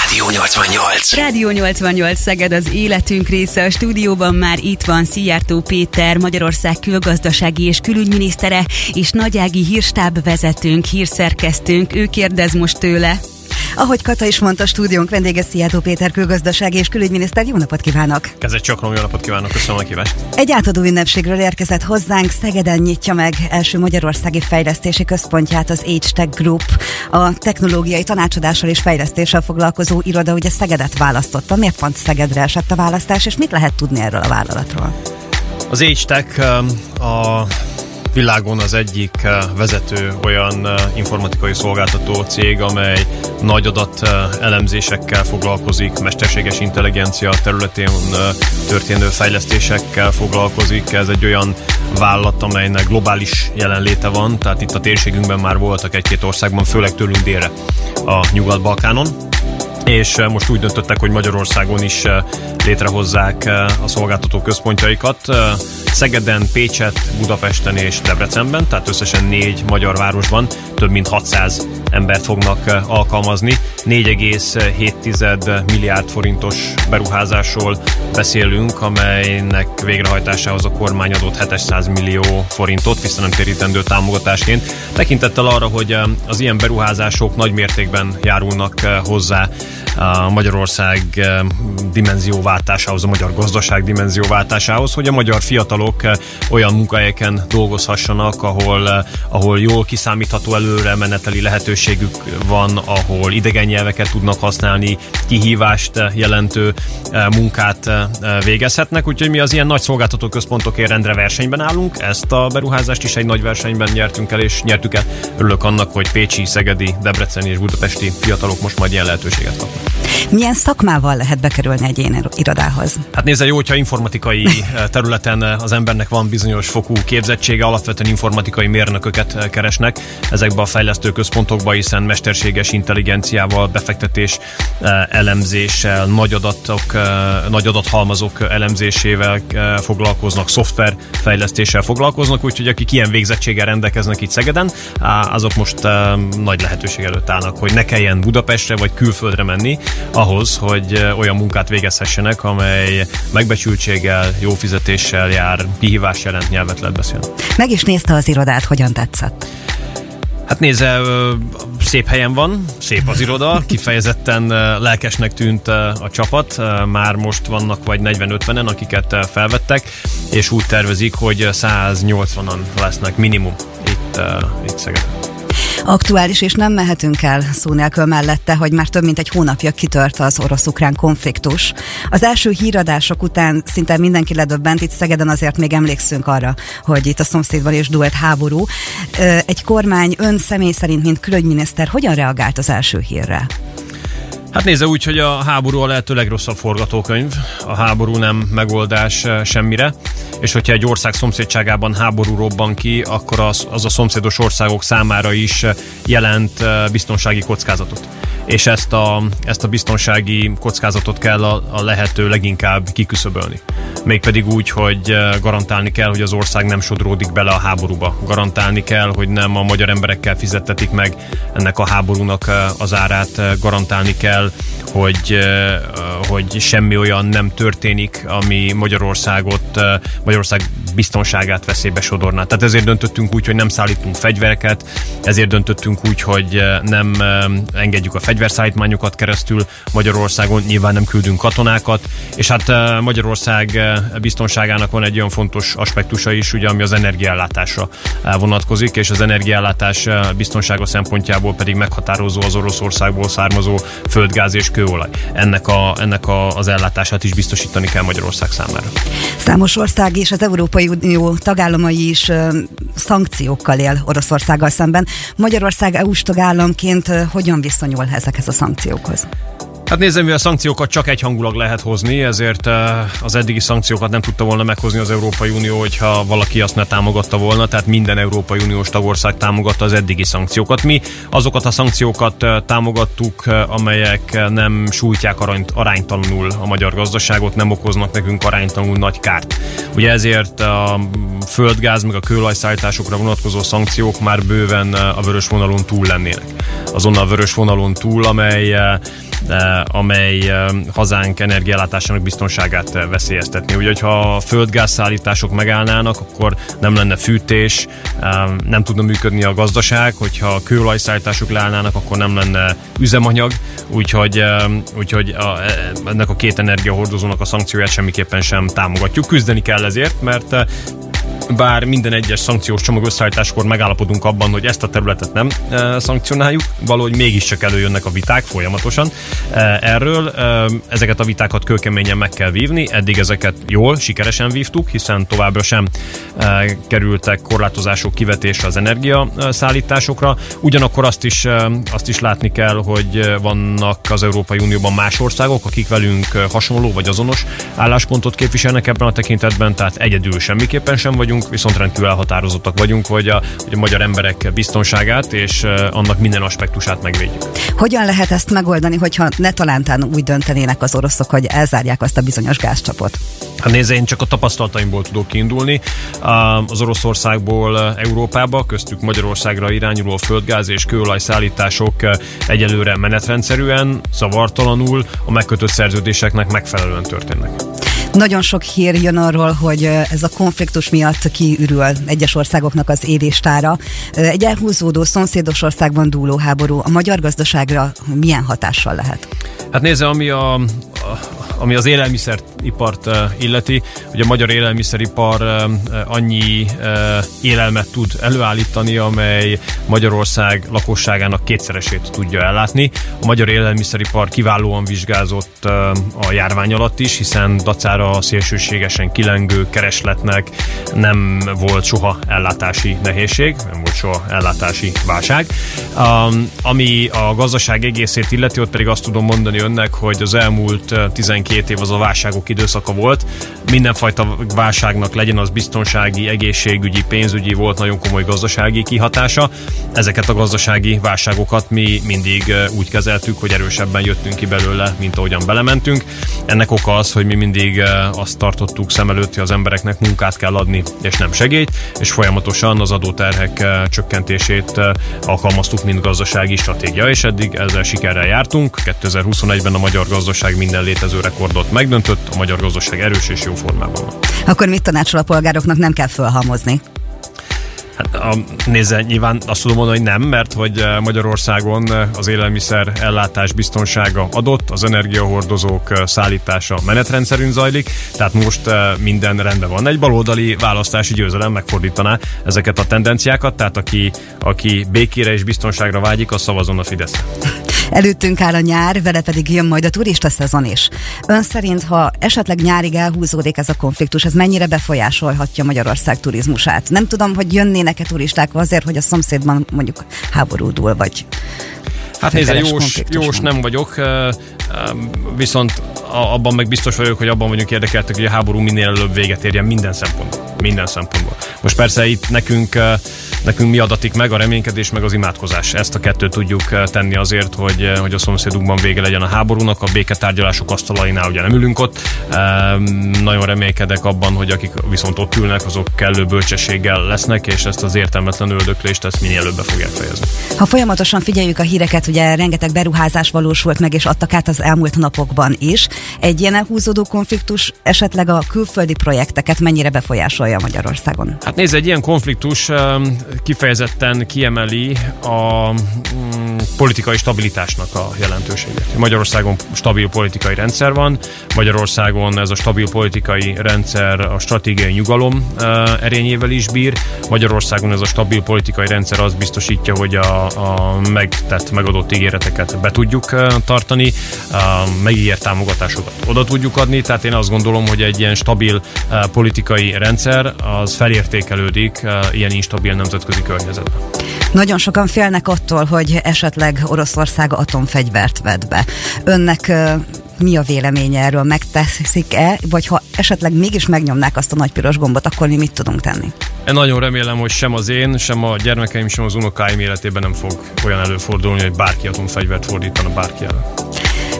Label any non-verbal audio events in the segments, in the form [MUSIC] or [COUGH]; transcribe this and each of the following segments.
Rádió 88. Rádió 88 Szeged az életünk része. A stúdióban már itt van Szijjártó Péter, Magyarország külgazdasági és külügyminisztere, és Nagyági hírstáb vezetőnk, hírszerkesztőnk. Ő kérdez most tőle. Ahogy Kata is mondta, stúdiónk vendége Szijjártó Péter külgazdasági és külügyminiszter. Jó napot kívánok! Kezdett csak jó napot kívánok, köszönöm a kívást. Egy átadó ünnepségről érkezett hozzánk, Szegeden nyitja meg első Magyarországi Fejlesztési Központját az H-Tech Group. A technológiai tanácsadással és fejlesztéssel foglalkozó iroda ugye Szegedet választotta. Miért pont Szegedre esett a választás, és mit lehet tudni erről a vállalatról? Az H-Tech a világon az egyik vezető olyan informatikai szolgáltató cég, amely nagy adat elemzésekkel foglalkozik, mesterséges intelligencia területén történő fejlesztésekkel foglalkozik. Ez egy olyan vállalat, amelynek globális jelenléte van, tehát itt a térségünkben már voltak egy-két országban, főleg tőlünk délre a Nyugat-Balkánon és most úgy döntöttek, hogy Magyarországon is létrehozzák a szolgáltató központjaikat. Szegeden, Pécset, Budapesten és Debrecenben, tehát összesen négy magyar városban több mint 600 embert fognak alkalmazni. 4,7 milliárd forintos beruházásról beszélünk, amelynek végrehajtásához a kormány adott 700 millió forintot visszanemtérítendő támogatásként. Tekintettel arra, hogy az ilyen beruházások nagy mértékben járulnak hozzá a Magyarország dimenzióváltásához, a magyar gazdaság dimenzióváltásához, hogy a magyar fiatalok olyan munkahelyeken dolgozhassanak, ahol, ahol jól kiszámítható előre meneteli lehetőségük van, ahol idegen nyelveket tudnak használni, kihívást jelentő munkát végezhetnek, úgyhogy mi az ilyen nagy szolgáltató központokért rendre versenyben állunk, ezt a beruházást is egy nagy versenyben nyertünk el, és nyertük el. Örülök annak, hogy Pécsi, Szegedi, Debreceni és Budapesti fiatalok most majd ilyen lehetőséget kapnak. Yeah. Milyen szakmával lehet bekerülni egy ilyen irodához? Hát nézze, jó, hogyha informatikai [LAUGHS] területen az embernek van bizonyos fokú képzettsége, alapvetően informatikai mérnököket keresnek ezekbe a fejlesztő központokba, hiszen mesterséges intelligenciával, befektetés elemzéssel, nagy adatok, nagy adathalmazok elemzésével foglalkoznak, szoftver fejlesztéssel foglalkoznak, úgyhogy akik ilyen végzettséggel rendelkeznek itt Szegeden, azok most nagy lehetőség előtt állnak, hogy ne kelljen Budapestre vagy külföldre menni, ahhoz, hogy olyan munkát végezhessenek, amely megbecsültséggel, jó fizetéssel jár, kihívás jelent, nyelvet lehet beszélni. Meg is nézte az irodát, hogyan tetszett? Hát nézze, szép helyen van, szép az iroda, kifejezetten lelkesnek tűnt a csapat, már most vannak vagy 40-50-en, akiket felvettek, és úgy tervezik, hogy 180-an lesznek minimum itt, itt Szegeden aktuális, és nem mehetünk el szó nélkül mellette, hogy már több mint egy hónapja kitört az orosz-ukrán konfliktus. Az első híradások után szinte mindenki ledöbbent, itt Szegeden azért még emlékszünk arra, hogy itt a szomszédban is duett háború. Egy kormány ön személy szerint, mint külügyminiszter, hogyan reagált az első hírre? Hát nézze úgy, hogy a háború a lehető legrosszabb forgatókönyv. A háború nem megoldás semmire, és hogyha egy ország szomszédságában háború robban ki, akkor az, az a szomszédos országok számára is jelent biztonsági kockázatot és ezt a, ezt a biztonsági kockázatot kell a, a lehető leginkább kiküszöbölni. Mégpedig úgy, hogy garantálni kell, hogy az ország nem sodródik bele a háborúba. Garantálni kell, hogy nem a magyar emberekkel fizettetik meg ennek a háborúnak az árát. Garantálni kell, hogy, hogy semmi olyan nem történik, ami Magyarországot, Magyarország biztonságát veszélybe sodorná. Tehát ezért döntöttünk úgy, hogy nem szállítunk fegyvereket, ezért döntöttünk úgy, hogy nem engedjük a fegyverszállítmányokat keresztül Magyarországon, nyilván nem küldünk katonákat, és hát Magyarország biztonságának van egy olyan fontos aspektusa is, ugye, ami az energiállátásra vonatkozik, és az energiállátás biztonsága szempontjából pedig meghatározó az Oroszországból származó földgáz és kőolaj. Ennek, a, ennek a, az ellátását is biztosítani kell Magyarország számára. Számos ország és az Európai Unió tagállamai is szankciókkal él Oroszországgal szemben. Magyarország EU-s tagállamként hogyan viszonyul ezekhez a szankciókhoz? Hát nézem, mivel szankciókat csak egyhangulag lehet hozni, ezért az eddigi szankciókat nem tudta volna meghozni az Európai Unió, hogyha valaki azt ne támogatta volna, tehát minden Európai Uniós tagország támogatta az eddigi szankciókat. Mi azokat a szankciókat támogattuk, amelyek nem sújtják aránytalanul a magyar gazdaságot, nem okoznak nekünk aránytalanul nagy kárt. Ugye ezért a földgáz meg a kőolajszállításokra vonatkozó szankciók már bőven a vörös vonalon túl lennének. Azon a vörös vonalon túl, amely amely hazánk energiállátásának biztonságát veszélyeztetni. Úgyhogy ha a földgázszállítások megállnának, akkor nem lenne fűtés, nem tudna működni a gazdaság, hogyha kőolajszállítások leállnának, akkor nem lenne üzemanyag, úgyhogy, úgyhogy a, ennek a két energiahordozónak a szankcióját semmiképpen sem támogatjuk. Küzdeni kell ezért, mert bár minden egyes szankciós csomag összeállításkor megállapodunk abban, hogy ezt a területet nem e, szankcionáljuk, valahogy mégiscsak előjönnek a viták folyamatosan e, erről. E, ezeket a vitákat kőkeményen meg kell vívni, eddig ezeket jól, sikeresen vívtuk, hiszen továbbra sem e, kerültek korlátozások kivetésre az energiaszállításokra. Ugyanakkor azt is, e, azt is látni kell, hogy vannak az Európai Unióban más országok, akik velünk hasonló vagy azonos álláspontot képviselnek ebben a tekintetben, tehát egyedül semmiképpen sem vagyunk vagyunk, viszont rendkívül elhatározottak vagyunk, hogy a, hogy a magyar emberek biztonságát és annak minden aspektusát megvédjük. Hogyan lehet ezt megoldani, hogyha ne talántán úgy döntenének az oroszok, hogy elzárják azt a bizonyos gázcsapot? Hát nézze, én csak a tapasztalataimból tudok kiindulni. Az Oroszországból Európába, köztük Magyarországra irányuló földgáz és kőolaj szállítások egyelőre menetrendszerűen, szavartalanul a megkötött szerződéseknek megfelelően történnek. Nagyon sok hír jön arról, hogy ez a konfliktus miatt kiürül egyes országoknak az édéstára. Egy elhúzódó szomszédos országban dúló háború a magyar gazdaságra milyen hatással lehet? Hát nézze, ami a, ami az élelmiszeripart illeti, hogy a magyar élelmiszeripar annyi élelmet tud előállítani, amely Magyarország lakosságának kétszeresét tudja ellátni. A magyar élelmiszeripar kiválóan vizsgázott a járvány alatt is, hiszen dacára szélsőségesen kilengő keresletnek nem volt soha ellátási nehézség, nem volt soha ellátási válság. Ami a gazdaság egészét illeti, ott pedig azt tudom mondani önnek, hogy az elmúlt 12 két év az a válságok időszaka volt. Mindenfajta válságnak legyen az biztonsági, egészségügyi, pénzügyi, volt nagyon komoly gazdasági kihatása. Ezeket a gazdasági válságokat mi mindig úgy kezeltük, hogy erősebben jöttünk ki belőle, mint ahogyan belementünk. Ennek oka az, hogy mi mindig azt tartottuk szem előtt, hogy az embereknek munkát kell adni, és nem segélyt, és folyamatosan az adóterhek csökkentését alkalmaztuk, mint gazdasági stratégia, és eddig ezzel sikerrel jártunk. 2021-ben a magyar gazdaság minden létező rekordot megdöntött, a magyar gazdaság erős és jó formában van. Akkor mit tanácsol a polgároknak nem kell fölhalmozni? Hát a, nézze, nyilván azt tudom mondani, hogy nem, mert hogy eh, Magyarországon eh, az élelmiszer ellátás biztonsága adott, az energiahordozók eh, szállítása menetrendszerűen zajlik, tehát most minden rendben van. Egy baloldali választási győzelem megfordítaná ezeket a tendenciákat, tehát aki, aki békére és biztonságra vágyik, az szavazon a Fideszre. Előttünk áll a nyár, vele pedig jön majd a turista szezon is. Ön szerint, ha esetleg nyárig elhúzódik ez a konfliktus, ez mennyire befolyásolhatja Magyarország turizmusát? Nem tudom, hogy jönnének-e turisták azért, hogy a szomszédban mondjuk háborúdul, vagy Hát nézze, jós, jós nem vagyok, viszont abban meg biztos vagyok, hogy abban vagyunk érdekeltek, hogy a háború minél előbb véget érjen minden szempontból. Minden szempontból. Most persze itt nekünk nekünk mi adatik meg, a reménykedés meg az imádkozás. Ezt a kettőt tudjuk tenni azért, hogy, hogy a szomszédunkban vége legyen a háborúnak, a béketárgyalások asztalainál ugye nem ülünk ott. Nagyon remélkedek abban, hogy akik viszont ott ülnek, azok kellő bölcsességgel lesznek, és ezt az értelmetlen öldöklést ezt minél előbb be fogják fejezni. Ha folyamatosan figyeljük a híreket, ugye rengeteg beruházás valósult meg, és adtak át az elmúlt napokban is. Egy ilyen elhúzódó konfliktus esetleg a külföldi projekteket mennyire befolyásolja Magyarországon? Hát nézd, egy ilyen konfliktus kifejezetten kiemeli a mm, politikai stabilitásnak a jelentőségét. Magyarországon stabil politikai rendszer van, Magyarországon ez a stabil politikai rendszer a stratégiai nyugalom erényével is bír, Magyarországon ez a stabil politikai rendszer azt biztosítja, hogy a, a megtett, megadott ígéreteket be tudjuk tartani, megígért támogatásokat oda tudjuk adni, tehát én azt gondolom, hogy egy ilyen stabil politikai rendszer az felértékelődik ilyen instabil nemzetközi környezetben. Nagyon sokan félnek attól, hogy esetleg Oroszország atomfegyvert vet be. Önnek mi a véleménye erről? Megteszik-e? Vagy ha esetleg mégis megnyomnák azt a nagy piros gombot, akkor mi mit tudunk tenni? Én nagyon remélem, hogy sem az én, sem a gyermekeim, sem az unokáim életében nem fog olyan előfordulni, hogy bárki atomfegyvert fordítana bárki ellen.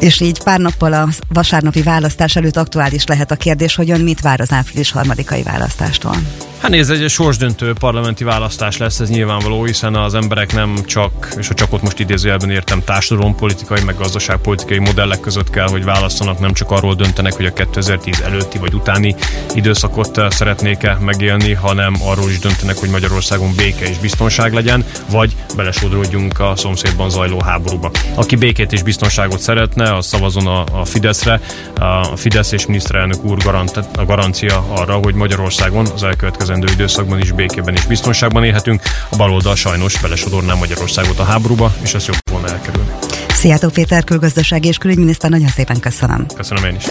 És így pár nappal a vasárnapi választás előtt aktuális lehet a kérdés, hogy ön mit vár az április harmadikai választástól? Hát nézd, egy sorsdöntő parlamenti választás lesz, ez nyilvánvaló, hiszen az emberek nem csak, és a csak ott most idézőjelben értem, társadalompolitikai, meg gazdaságpolitikai modellek között kell, hogy választanak, nem csak arról döntenek, hogy a 2010 előtti vagy utáni időszakot eh, szeretnék-e megélni, hanem arról is döntenek, hogy Magyarországon béke és biztonság legyen, vagy belesodródjunk a szomszédban zajló háborúba. Aki békét és biztonságot szeretne, az szavazon a, a Fideszre. A Fidesz és miniszterelnök úr garant, a garancia arra, hogy Magyarországon az elkövetkezendő időszakban is békében és biztonságban élhetünk. A baloldal sajnos belesodorná Magyarországot a háborúba, és ezt jobb volna elkerülni. Szijjátó Péter külgazdasági és külügyminiszter, nagyon szépen köszönöm. Köszönöm én is.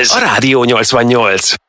Ez a Rádió 88.